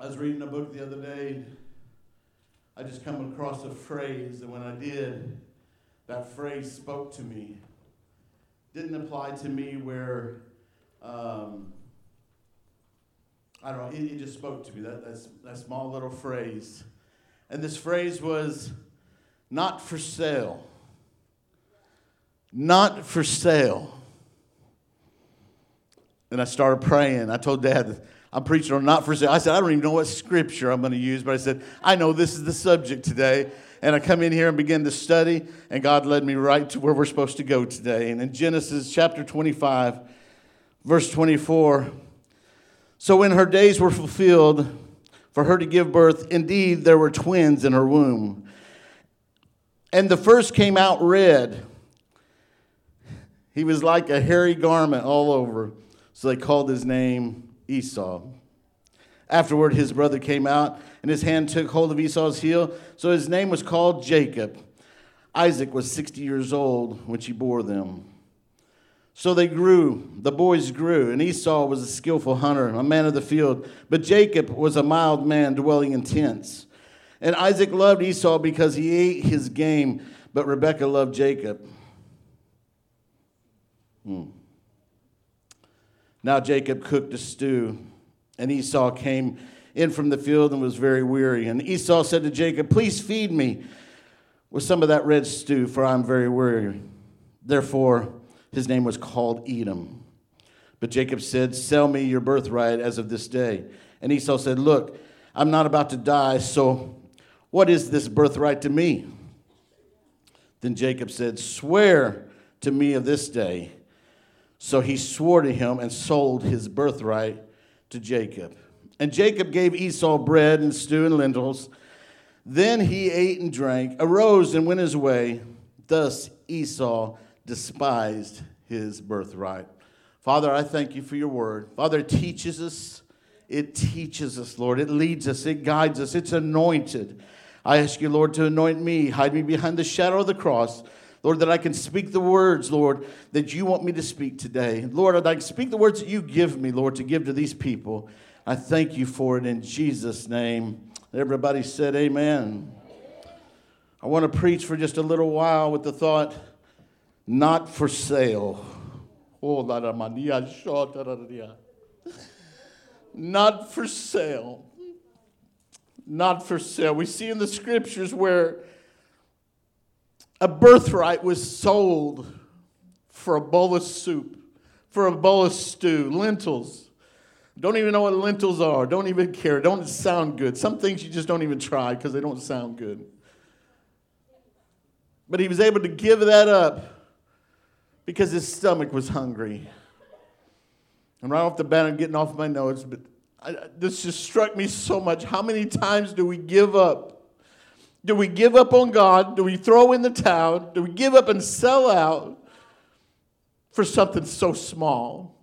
I was reading a book the other day. I just come across a phrase, and when I did, that phrase spoke to me. Didn't apply to me where, um, I don't know, it, it, just spoke to me, that, that's, that small little phrase. And this phrase was, not for sale. Not for sale. And I started praying. I told Dad, I'm preaching on not for sale. I said, I don't even know what scripture I'm going to use, but I said, I know this is the subject today. And I come in here and begin to study, and God led me right to where we're supposed to go today. And in Genesis chapter 25, verse 24, so when her days were fulfilled for her to give birth, indeed there were twins in her womb. And the first came out red. He was like a hairy garment all over. So they called his name Esau. Afterward, his brother came out, and his hand took hold of Esau's heel. So his name was called Jacob. Isaac was 60 years old when she bore them. So they grew, the boys grew, and Esau was a skillful hunter, a man of the field. But Jacob was a mild man dwelling in tents. And Isaac loved Esau because he ate his game, but Rebekah loved Jacob. Hmm. Now Jacob cooked a stew, and Esau came in from the field and was very weary. And Esau said to Jacob, Please feed me with some of that red stew, for I'm very weary. Therefore, his name was called Edom. But Jacob said, Sell me your birthright as of this day. And Esau said, Look, I'm not about to die, so what is this birthright to me? Then Jacob said, Swear to me of this day so he swore to him and sold his birthright to Jacob. And Jacob gave Esau bread and stew and lentils. Then he ate and drank, arose and went his way. Thus Esau despised his birthright. Father, I thank you for your word. Father, it teaches us. It teaches us, Lord. It leads us. It guides us. It's anointed. I ask you, Lord, to anoint me, hide me behind the shadow of the cross. Lord, that I can speak the words, Lord, that you want me to speak today. Lord, I'd like to speak the words that you give me, Lord, to give to these people. I thank you for it in Jesus' name. Everybody said, Amen. I want to preach for just a little while with the thought, not for sale. Oh, not for sale. Not for sale. We see in the scriptures where a birthright was sold for a bowl of soup, for a bowl of stew, lentils. Don't even know what lentils are. Don't even care. Don't sound good. Some things you just don't even try because they don't sound good. But he was able to give that up because his stomach was hungry. And right off the bat, I'm getting off my notes, but I, this just struck me so much. How many times do we give up do we give up on God? Do we throw in the towel? Do we give up and sell out for something so small?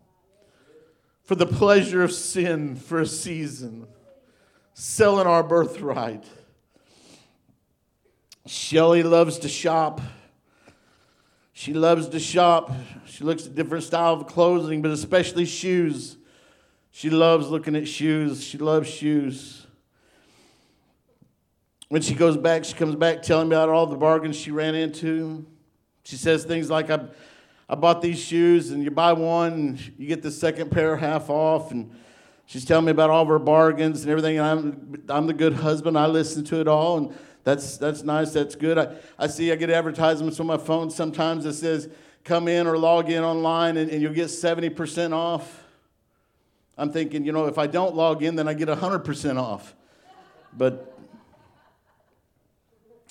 For the pleasure of sin for a season, selling our birthright. Shelly loves to shop. She loves to shop. She looks at different styles of clothing, but especially shoes. She loves looking at shoes. She loves shoes. When she goes back, she comes back telling me about all the bargains she ran into. She says things like, I, I bought these shoes, and you buy one, and you get the second pair half off. And she's telling me about all of her bargains and everything. And I'm, I'm the good husband. I listen to it all, and that's, that's nice. That's good. I, I see I get advertisements on my phone sometimes that says, come in or log in online, and, and you'll get 70% off. I'm thinking, you know, if I don't log in, then I get 100% off. But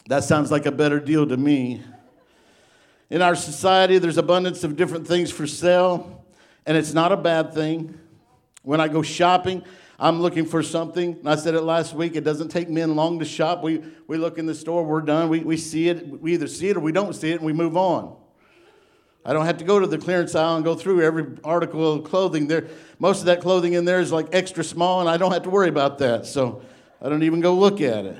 that sounds like a better deal to me. In our society, there's abundance of different things for sale, and it's not a bad thing. When I go shopping, I'm looking for something. And I said it last week. It doesn't take men long to shop. We, we look in the store, we're done. We, we see it. We either see it or we don't see it, and we move on. I don't have to go to the clearance aisle and go through every article of clothing. There, most of that clothing in there is like extra small, and I don't have to worry about that. So I don't even go look at it.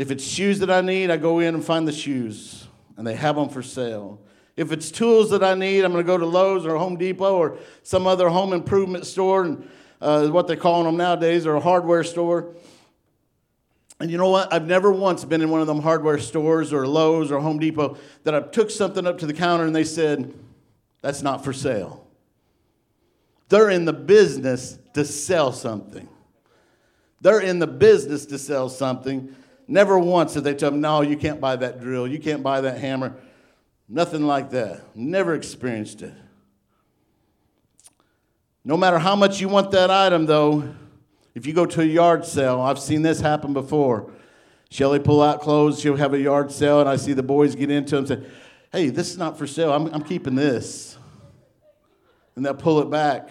If it's shoes that I need, I go in and find the shoes, and they have them for sale. If it's tools that I need, I'm going to go to Lowe's or Home Depot or some other home improvement store, and uh, what they're calling them nowadays, or a hardware store. And you know what? I've never once been in one of them hardware stores or Lowe's or Home Depot that I took something up to the counter and they said, that's not for sale. They're in the business to sell something. They're in the business to sell something. Never once did they tell me, no, you can't buy that drill, you can't buy that hammer. Nothing like that. Never experienced it. No matter how much you want that item, though, if you go to a yard sale, I've seen this happen before. Shelly pull out clothes, she'll have a yard sale, and I see the boys get into them and say, Hey, this is not for sale. I'm, I'm keeping this. And they'll pull it back.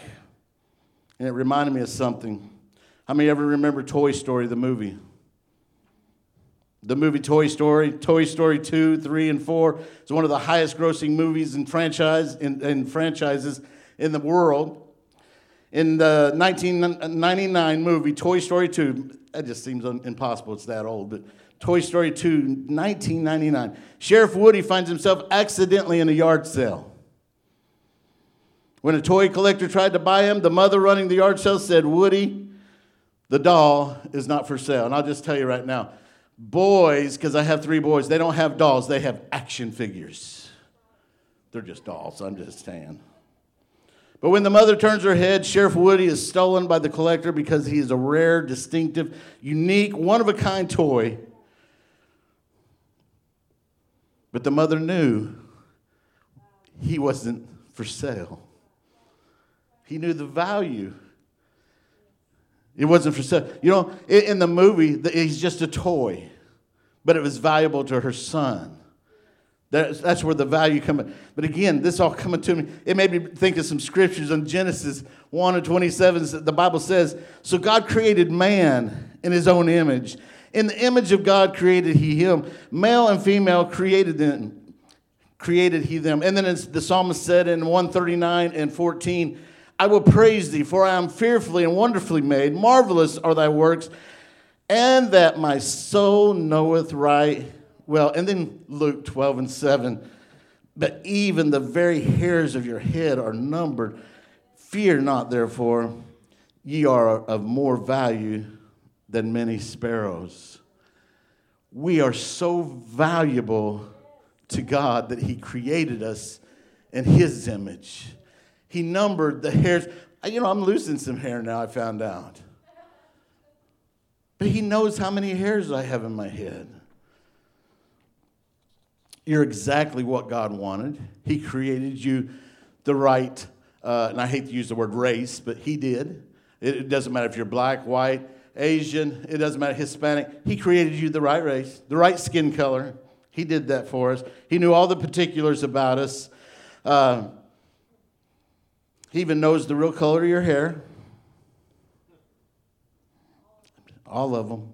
And it reminded me of something. How many ever remember Toy Story, the movie? The movie Toy Story, Toy Story 2, 3, and 4 is one of the highest grossing movies in franchise in, in franchises in the world in the 1999 movie Toy Story 2, that just seems impossible, it's that old, but Toy Story 2, 1999, Sheriff Woody finds himself accidentally in a yard sale. When a toy collector tried to buy him, the mother running the yard sale said, Woody, the doll is not for sale. And I'll just tell you right now boys, because I have three boys, they don't have dolls, they have action figures. They're just dolls, I'm just saying. But when the mother turns her head, Sheriff Woody is stolen by the collector because he is a rare, distinctive, unique, one of a kind toy. But the mother knew he wasn't for sale. He knew the value. It wasn't for sale. You know, in the movie, he's just a toy, but it was valuable to her son. That's, that's where the value comes. But again, this all coming to me. It made me think of some scriptures in Genesis 1 and 27. The Bible says, So God created man in his own image. In the image of God created he him. Male and female created them. Created he them. And then the psalmist said in 139 and 14, I will praise thee, for I am fearfully and wonderfully made. Marvelous are thy works, and that my soul knoweth right well, and then Luke 12 and 7. But even the very hairs of your head are numbered. Fear not, therefore, ye are of more value than many sparrows. We are so valuable to God that He created us in His image. He numbered the hairs. You know, I'm losing some hair now, I found out. But He knows how many hairs I have in my head. You're exactly what God wanted. He created you the right, uh, and I hate to use the word race, but He did. It, it doesn't matter if you're black, white, Asian, it doesn't matter, Hispanic. He created you the right race, the right skin color. He did that for us. He knew all the particulars about us. Uh, he even knows the real color of your hair. All of them.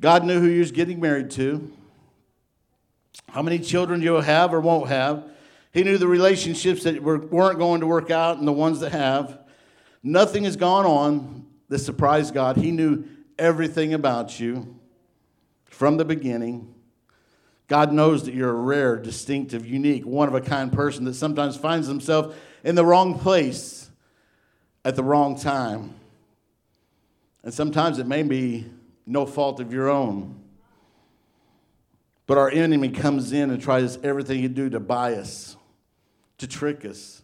God knew who you was getting married to how many children you'll have or won't have. He knew the relationships that were, weren't going to work out and the ones that have. Nothing has gone on that surprised God. He knew everything about you from the beginning. God knows that you're a rare, distinctive, unique, one of a kind person that sometimes finds himself in the wrong place at the wrong time. And sometimes it may be no fault of your own. But our enemy comes in and tries everything he can do to buy us, to trick us,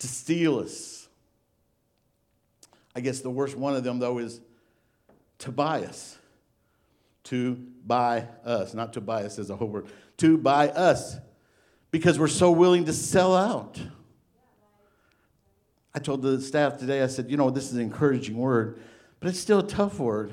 to steal us. I guess the worst one of them, though, is to buy us. To buy us. Not to buy us as a whole word. To buy us. Because we're so willing to sell out. I told the staff today, I said, you know, this is an encouraging word, but it's still a tough word.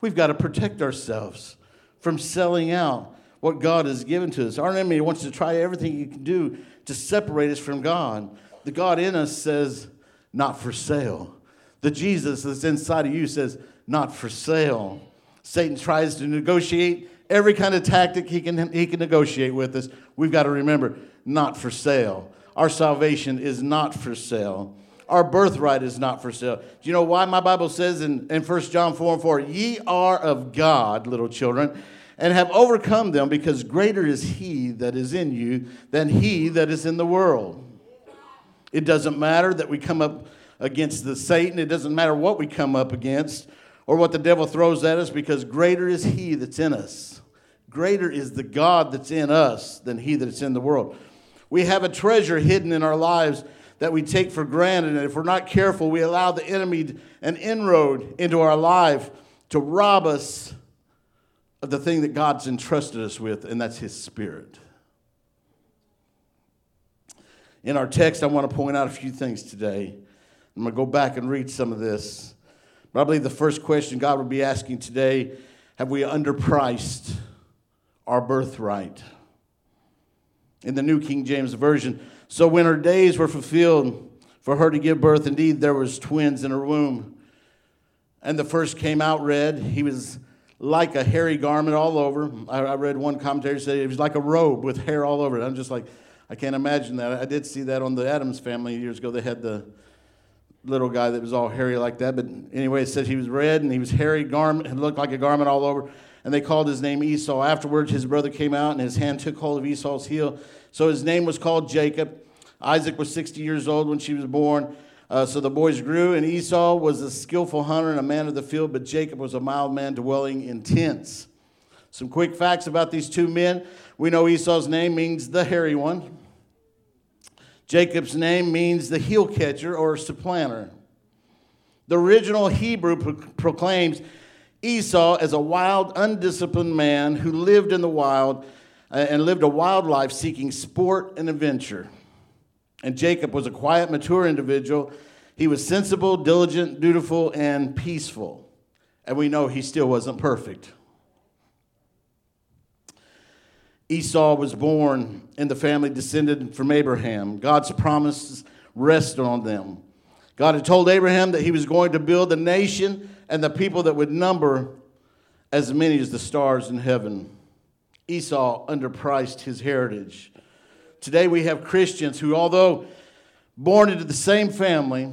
We've got to protect ourselves from selling out what God has given to us. Our enemy wants to try everything he can do to separate us from God. The God in us says, not for sale. The Jesus that's inside of you says, not for sale. Satan tries to negotiate every kind of tactic he can, he can negotiate with us. We've got to remember, not for sale. Our salvation is not for sale. Our birthright is not for sale. Do you know why my Bible says in, in 1 John 4 and 4, Ye are of God, little children, and have overcome them, because greater is he that is in you than he that is in the world. It doesn't matter that we come up against the Satan. It doesn't matter what we come up against or what the devil throws at us because greater is he that's in us. Greater is the God that's in us than he that's in the world. We have a treasure hidden in our lives that we take for granted. And if we're not careful, we allow the enemy an inroad into our life to rob us of the thing that God's entrusted us with, and that's His Spirit. In our text, I want to point out a few things today. I'm going to go back and read some of this. But I believe the first question God would be asking today have we underpriced our birthright? In the New King James Version, so when her days were fulfilled for her to give birth, indeed there was twins in her womb. And the first came out red. He was like a hairy garment all over. I, I read one commentary say it was like a robe with hair all over it. I'm just like, I can't imagine that. I did see that on the Addams family years ago. They had the little guy that was all hairy like that. But anyway, it said he was red and he was hairy garment, it looked like a garment all over. And they called his name Esau. Afterwards, his brother came out and his hand took hold of Esau's heel. So his name was called Jacob. Isaac was 60 years old when she was born. Uh, so the boys grew, and Esau was a skillful hunter and a man of the field, but Jacob was a mild man dwelling in tents. Some quick facts about these two men. We know Esau's name means the hairy one. Jacob's name means the heel catcher or supplanter. The original Hebrew pro- proclaims Esau as a wild, undisciplined man who lived in the wild uh, and lived a wild life seeking sport and adventure. And Jacob was a quiet, mature individual. He was sensible, diligent, dutiful, and peaceful. And we know he still wasn't perfect. Esau was born, and the family descended from Abraham. God's promises rested on them. God had told Abraham that he was going to build a nation and the people that would number as many as the stars in heaven. Esau underpriced his heritage. Today we have Christians who, although born into the same family,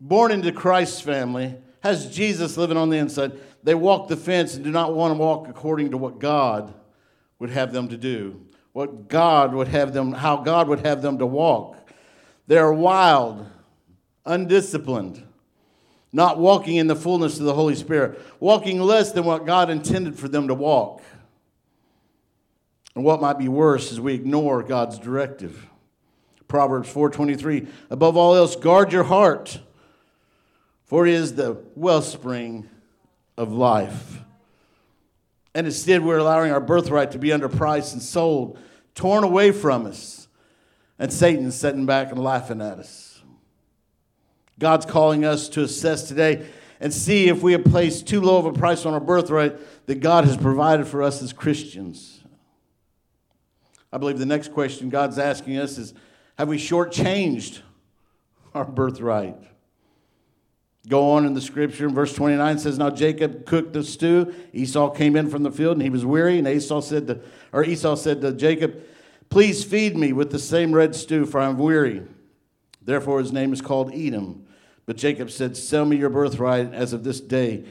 born into Christ's family, has Jesus living on the inside, they walk the fence and do not want to walk according to what God would have them to do, what God would have them, how God would have them to walk. They are wild, undisciplined, not walking in the fullness of the Holy Spirit, walking less than what God intended for them to walk. And what might be worse is we ignore God's directive. Proverbs 4:23 Above all else guard your heart for it is the wellspring of life. And instead we're allowing our birthright to be underpriced and sold, torn away from us. And Satan's sitting back and laughing at us. God's calling us to assess today and see if we have placed too low of a price on our birthright that God has provided for us as Christians. I believe the next question God's asking us is Have we shortchanged our birthright? Go on in the scripture, in verse 29 says, Now Jacob cooked the stew. Esau came in from the field and he was weary. And Esau said to, or Esau said to Jacob, Please feed me with the same red stew, for I'm weary. Therefore his name is called Edom. But Jacob said, Sell me your birthright as of this day.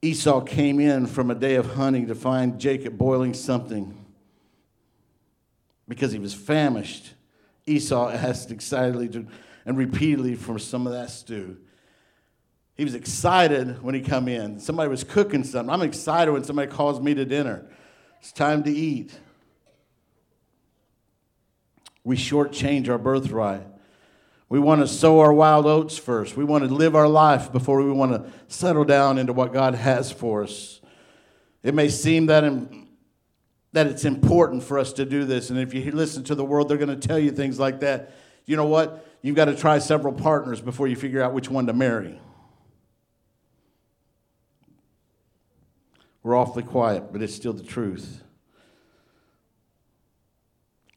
Esau came in from a day of hunting to find Jacob boiling something because he was famished. Esau asked excitedly to, and repeatedly for some of that stew. He was excited when he come in. Somebody was cooking something. I'm excited when somebody calls me to dinner. It's time to eat. We shortchange our birthright. We want to sow our wild oats first. We want to live our life before we want to settle down into what God has for us. It may seem that in that it's important for us to do this. And if you listen to the world, they're going to tell you things like that. You know what? You've got to try several partners before you figure out which one to marry. We're awfully quiet, but it's still the truth.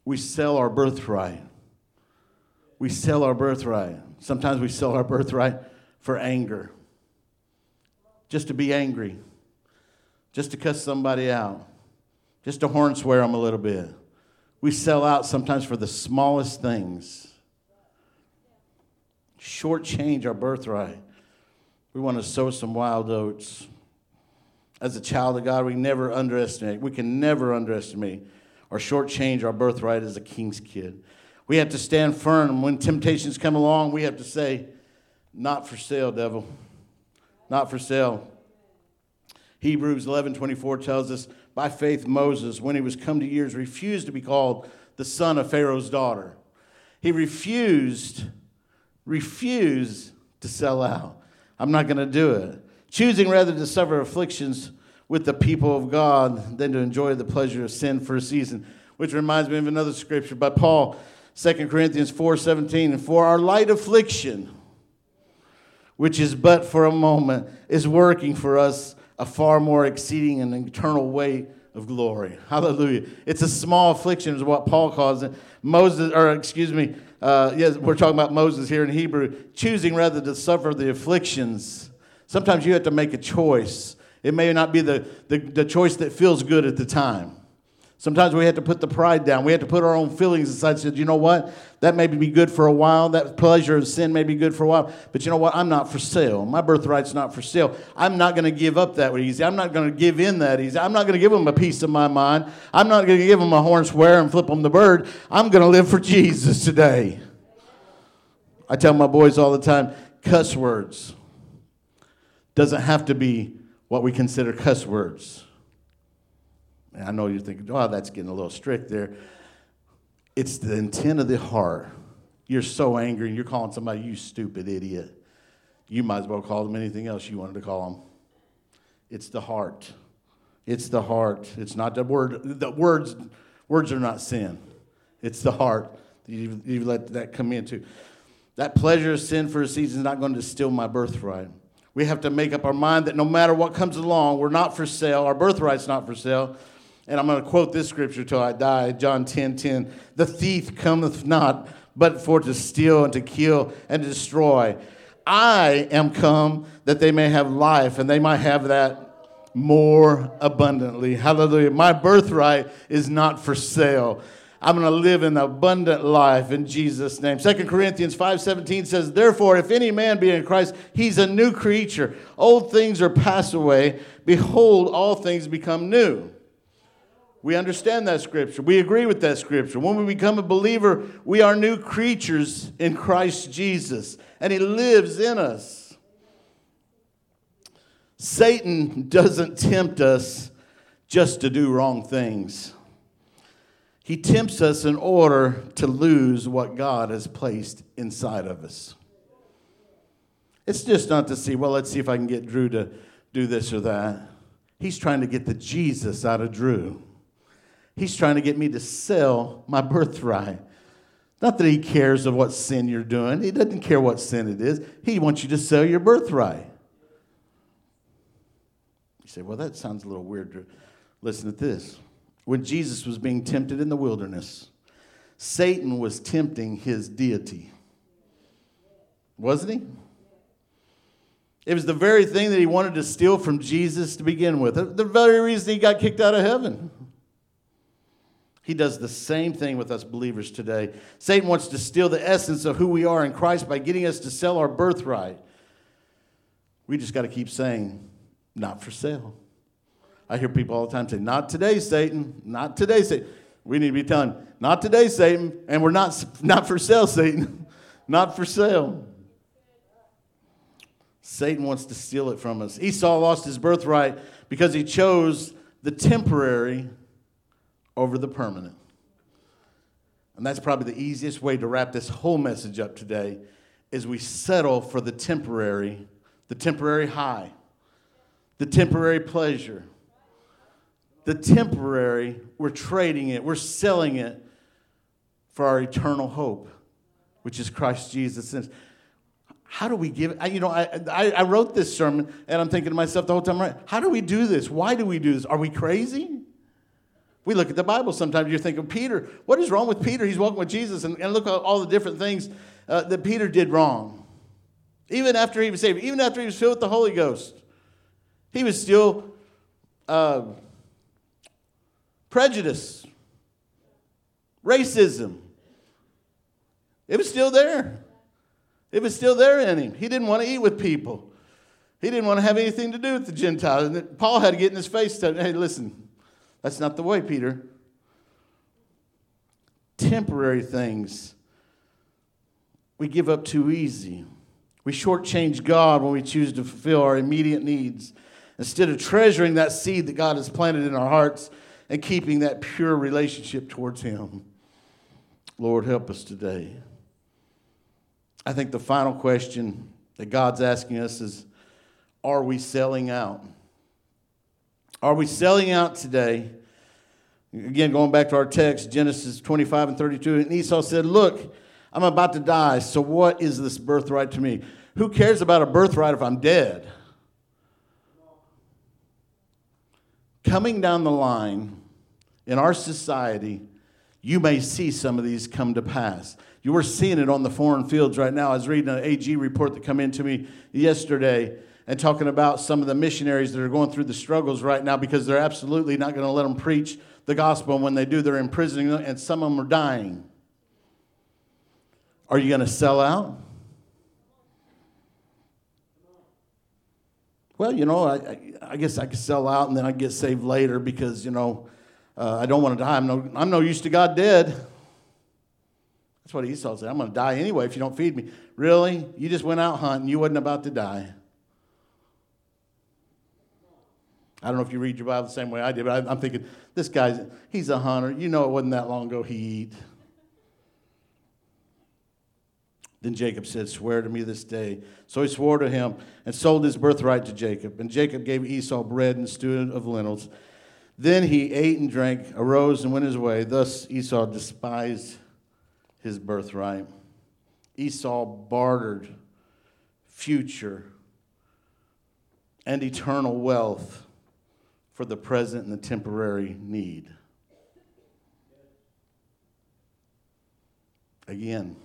We sell our birthright. We sell our birthright. Sometimes we sell our birthright for anger, just to be angry, just to cuss somebody out just to hornswear them a little bit. We sell out sometimes for the smallest things. Shortchange our birthright. We want to sow some wild oats. As a child of God, we never underestimate, we can never underestimate or shortchange our birthright as a king's kid. We have to stand firm. When temptations come along, we have to say, Not for sale, devil. Not for sale. Hebrews 11 24 tells us, By faith, Moses, when he was come to years, refused to be called the son of Pharaoh's daughter. He refused, refused to sell out. I'm not going to do it. Choosing rather to suffer afflictions with the people of God than to enjoy the pleasure of sin for a season. Which reminds me of another scripture by Paul, 2 Corinthians 4:17, And for our light affliction, which is but for a moment, is working for us a far more exceeding and eternal weight of glory. Hallelujah. It's a small affliction, is what Paul calls it. Moses, or excuse me, uh, yes, we're talking about Moses here in Hebrew, choosing rather to suffer the afflictions. Sometimes you have to make a choice. It may not be the, the, the choice that feels good at the time. Sometimes we have to put the pride down. We have to put our own feelings aside. And say, you know what? That may be good for a while. That pleasure of sin may be good for a while. But you know what? I'm not for sale. My birthright's not for sale. I'm not going to give up that easy. I'm not going to give in that easy. I'm not going to give them a piece of my mind. I'm not going to give them a horn swear and flip them the bird. I'm going to live for Jesus today. I tell my boys all the time cuss words doesn't have to be what we consider cuss words. And I know you're thinking, oh, that's getting a little strict there. It's the intent of the heart. You're so angry and you're calling somebody, you stupid idiot. You might as well call them anything else you wanted to call them. It's the heart. It's the heart. It's not the word. The words, words are not sin. It's the heart. You, you let that come into. That pleasure of sin for a season is not going to steal my birthright. We have to make up our mind that no matter what comes along, we're not for sale. Our birthright's not for sale. And I'm going to quote this scripture till I die John 10 10. The thief cometh not but for to steal and to kill and to destroy. I am come that they may have life and they might have that more abundantly. Hallelujah. My birthright is not for sale. I'm going to live an abundant life in Jesus' name. 2 Corinthians 5:17 says, "Therefore, if any man be in Christ, he's a new creature. Old things are passed away; behold, all things become new." We understand that scripture. We agree with that scripture. When we become a believer, we are new creatures in Christ Jesus, and He lives in us. Satan doesn't tempt us just to do wrong things. He tempts us in order to lose what God has placed inside of us. It's just not to see, well, let's see if I can get Drew to do this or that. He's trying to get the Jesus out of Drew. He's trying to get me to sell my birthright. Not that he cares of what sin you're doing. He doesn't care what sin it is. He wants you to sell your birthright. You say, well, that sounds a little weird. Listen to this. When Jesus was being tempted in the wilderness, Satan was tempting his deity. Wasn't he? It was the very thing that he wanted to steal from Jesus to begin with. The very reason he got kicked out of heaven. He does the same thing with us believers today. Satan wants to steal the essence of who we are in Christ by getting us to sell our birthright. We just got to keep saying, not for sale. I hear people all the time say, Not today, Satan. Not today, Satan. We need to be telling, Not today, Satan. And we're not, not for sale, Satan. not for sale. Satan wants to steal it from us. Esau lost his birthright because he chose the temporary over the permanent. And that's probably the easiest way to wrap this whole message up today is we settle for the temporary, the temporary high, the temporary pleasure. The temporary, we're trading it, we're selling it for our eternal hope, which is Christ Jesus. And how do we give it? You know, I, I, I wrote this sermon and I'm thinking to myself the whole time, right? How do we do this? Why do we do this? Are we crazy? We look at the Bible sometimes, you're thinking, Peter, what is wrong with Peter? He's walking with Jesus, and, and look at all the different things uh, that Peter did wrong. Even after he was saved, even after he was filled with the Holy Ghost, he was still uh, prejudice, racism. It was still there. It was still there in him. He didn't want to eat with people. He didn't want to have anything to do with the Gentiles. And Paul had to get in his face and hey, listen, that's not the way, Peter. Temporary things we give up too easy. We shortchange God when we choose to fulfill our immediate needs instead of treasuring that seed that God has planted in our hearts and keeping that pure relationship towards Him. Lord, help us today. I think the final question that God's asking us is Are we selling out? Are we selling out today? Again, going back to our text, Genesis 25 and 32, and Esau said, Look, I'm about to die, so what is this birthright to me? Who cares about a birthright if I'm dead? Coming down the line in our society, you may see some of these come to pass. You were seeing it on the foreign fields right now. I was reading an AG report that came into me yesterday and talking about some of the missionaries that are going through the struggles right now because they're absolutely not going to let them preach the gospel. And when they do, they're imprisoning them, and some of them are dying. Are you going to sell out? Well, you know, I, I guess I could sell out and then I get saved later because, you know, uh, I don't want to die. I'm no, I'm no use to God dead. That's what Esau said. I'm going to die anyway if you don't feed me. Really? You just went out hunting. You wasn't about to die. I don't know if you read your Bible the same way I did, but I, am thinking, this guy's, he's a hunter. You know it wasn't that long ago he ate. Then Jacob said, Swear to me this day. So he swore to him and sold his birthright to Jacob. And Jacob gave Esau bread and stew of lentils. Then he ate and drank, arose and went his way. Thus Esau despised his birthright. Esau bartered future and eternal wealth for the present and the temporary need. Again,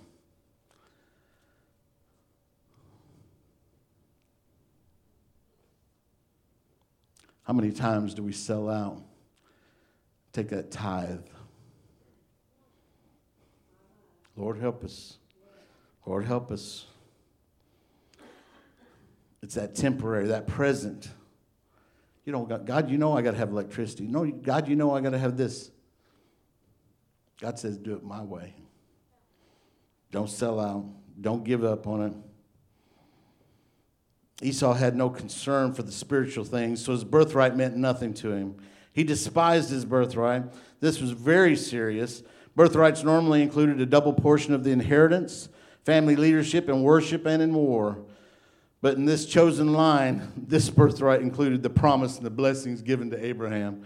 how many times do we sell out? Take that tithe Lord, help us. Lord, help us. It's that temporary, that present. You know, God, you know I got to have electricity. No, God, you know I got to have this. God says, do it my way. Don't sell out. Don't give up on it. Esau had no concern for the spiritual things, so his birthright meant nothing to him. He despised his birthright. This was very serious. Birthrights normally included a double portion of the inheritance, family leadership, and worship and in war. But in this chosen line, this birthright included the promise and the blessings given to Abraham.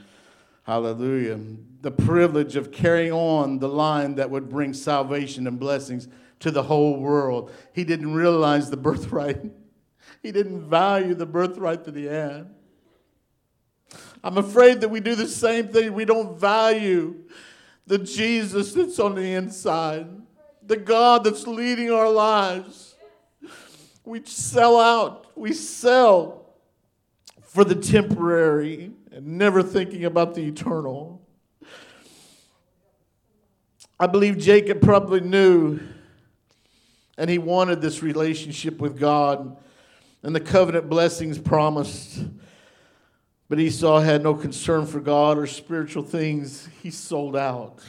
Hallelujah. The privilege of carrying on the line that would bring salvation and blessings to the whole world. He didn't realize the birthright, he didn't value the birthright that he had. I'm afraid that we do the same thing. We don't value the Jesus that's on the inside, the God that's leading our lives. We sell out, we sell for the temporary and never thinking about the eternal. I believe Jacob probably knew and he wanted this relationship with God and the covenant blessings promised. But Esau had no concern for God or spiritual things. He sold out.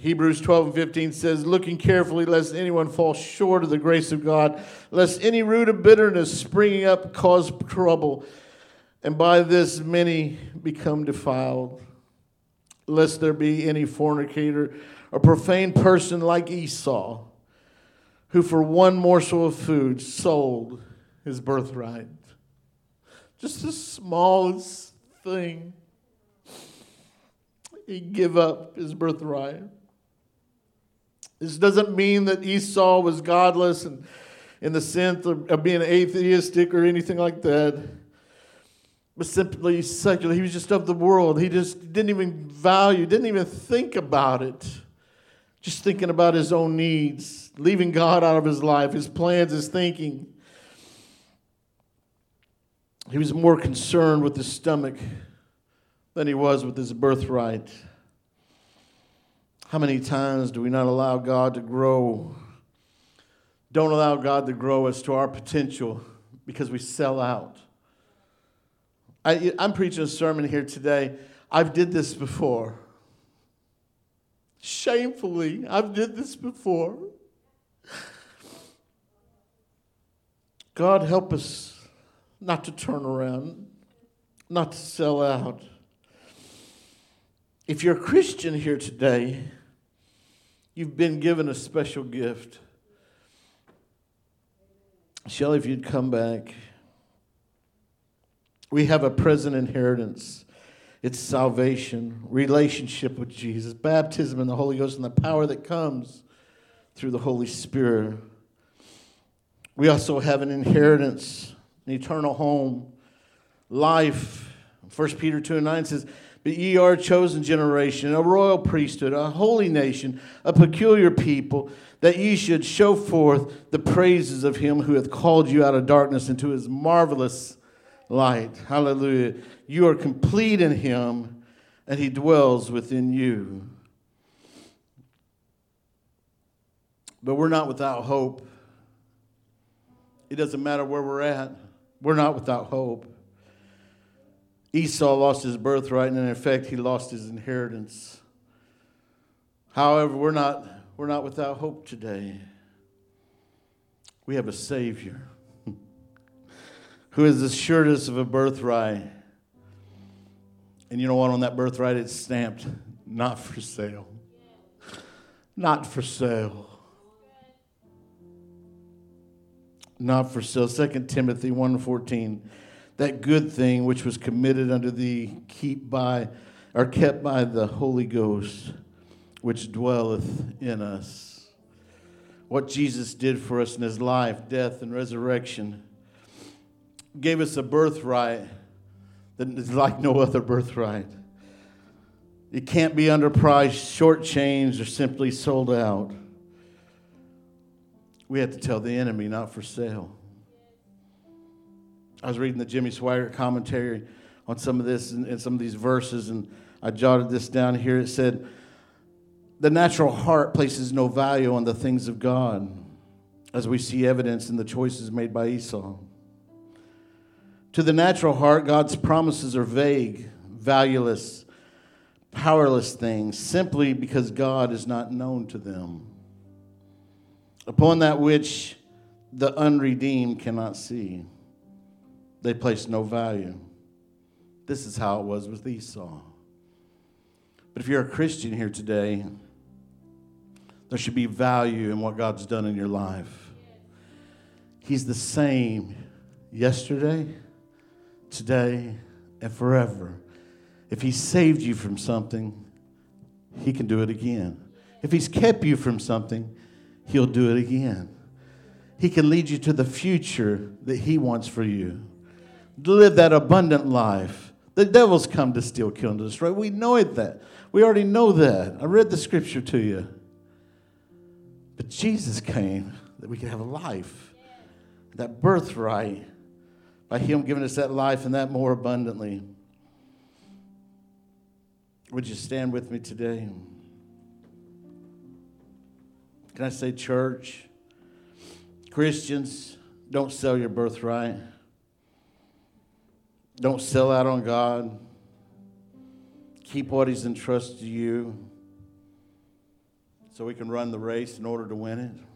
Hebrews 12 and 15 says, Looking carefully, lest anyone fall short of the grace of God, lest any root of bitterness springing up cause trouble, and by this many become defiled. Lest there be any fornicator or profane person like Esau, who for one morsel of food sold his birthright. Just the smallest thing. He'd give up his birthright. This doesn't mean that Esau was godless and in the sense of being atheistic or anything like that, but simply secular. He was just of the world. He just didn't even value, didn't even think about it. Just thinking about his own needs, leaving God out of his life, his plans, his thinking. He was more concerned with his stomach than he was with his birthright. How many times do we not allow God to grow? Don't allow God to grow us to our potential because we sell out. I, am preaching a sermon here today. I've did this before. Shamefully, I've did this before. God, help us not to turn around, not to sell out. If you're a Christian here today, you've been given a special gift. Shelly, if you'd come back. We have a present inheritance. It's salvation, relationship with Jesus, baptism in the Holy Ghost, and the power that comes through the Holy Spirit. We also have an inheritance, an eternal home, life. 1 Peter 2 and 9 says, But ye are a chosen generation, a royal priesthood, a holy nation, a peculiar people, that ye should show forth the praises of him who hath called you out of darkness into his marvelous light. Hallelujah. You are complete in him, and he dwells within you. But we're not without hope. It doesn't matter where we're at, we're not without hope. Esau lost his birthright, and in effect, he lost his inheritance. However, we're not, we're not without hope today. We have a Savior who has assured us of a birthright. And you know what? On that birthright, it's stamped not for sale. Not for sale. Not for sale. 2 Timothy 1.14 That good thing which was committed unto thee, keep by, or kept by the Holy Ghost, which dwelleth in us. What Jesus did for us in his life, death, and resurrection gave us a birthright that is like no other birthright. It can't be underpriced, shortchanged, or simply sold out. We have to tell the enemy, not for sale. I was reading the Jimmy Swaggart commentary on some of this and, and some of these verses, and I jotted this down here. It said, The natural heart places no value on the things of God, as we see evidence in the choices made by Esau. To the natural heart, God's promises are vague, valueless, powerless things, simply because God is not known to them. Upon that which the unredeemed cannot see, they place no value. This is how it was with Esau. But if you're a Christian here today, there should be value in what God's done in your life. He's the same yesterday today, and forever. If He saved you from something, He can do it again. If He's kept you from something, He'll do it again. He can lead you to the future that He wants for you. Live that abundant life. The devil's come to steal, kill, and destroy. We know it that. We already know that. I read the scripture to you. But Jesus came that we could have a life, that birthright by Him giving us that life and that more abundantly. Would you stand with me today? Can I say, church, Christians, don't sell your birthright. Don't sell out on God. Keep what He's entrusted to you so we can run the race in order to win it.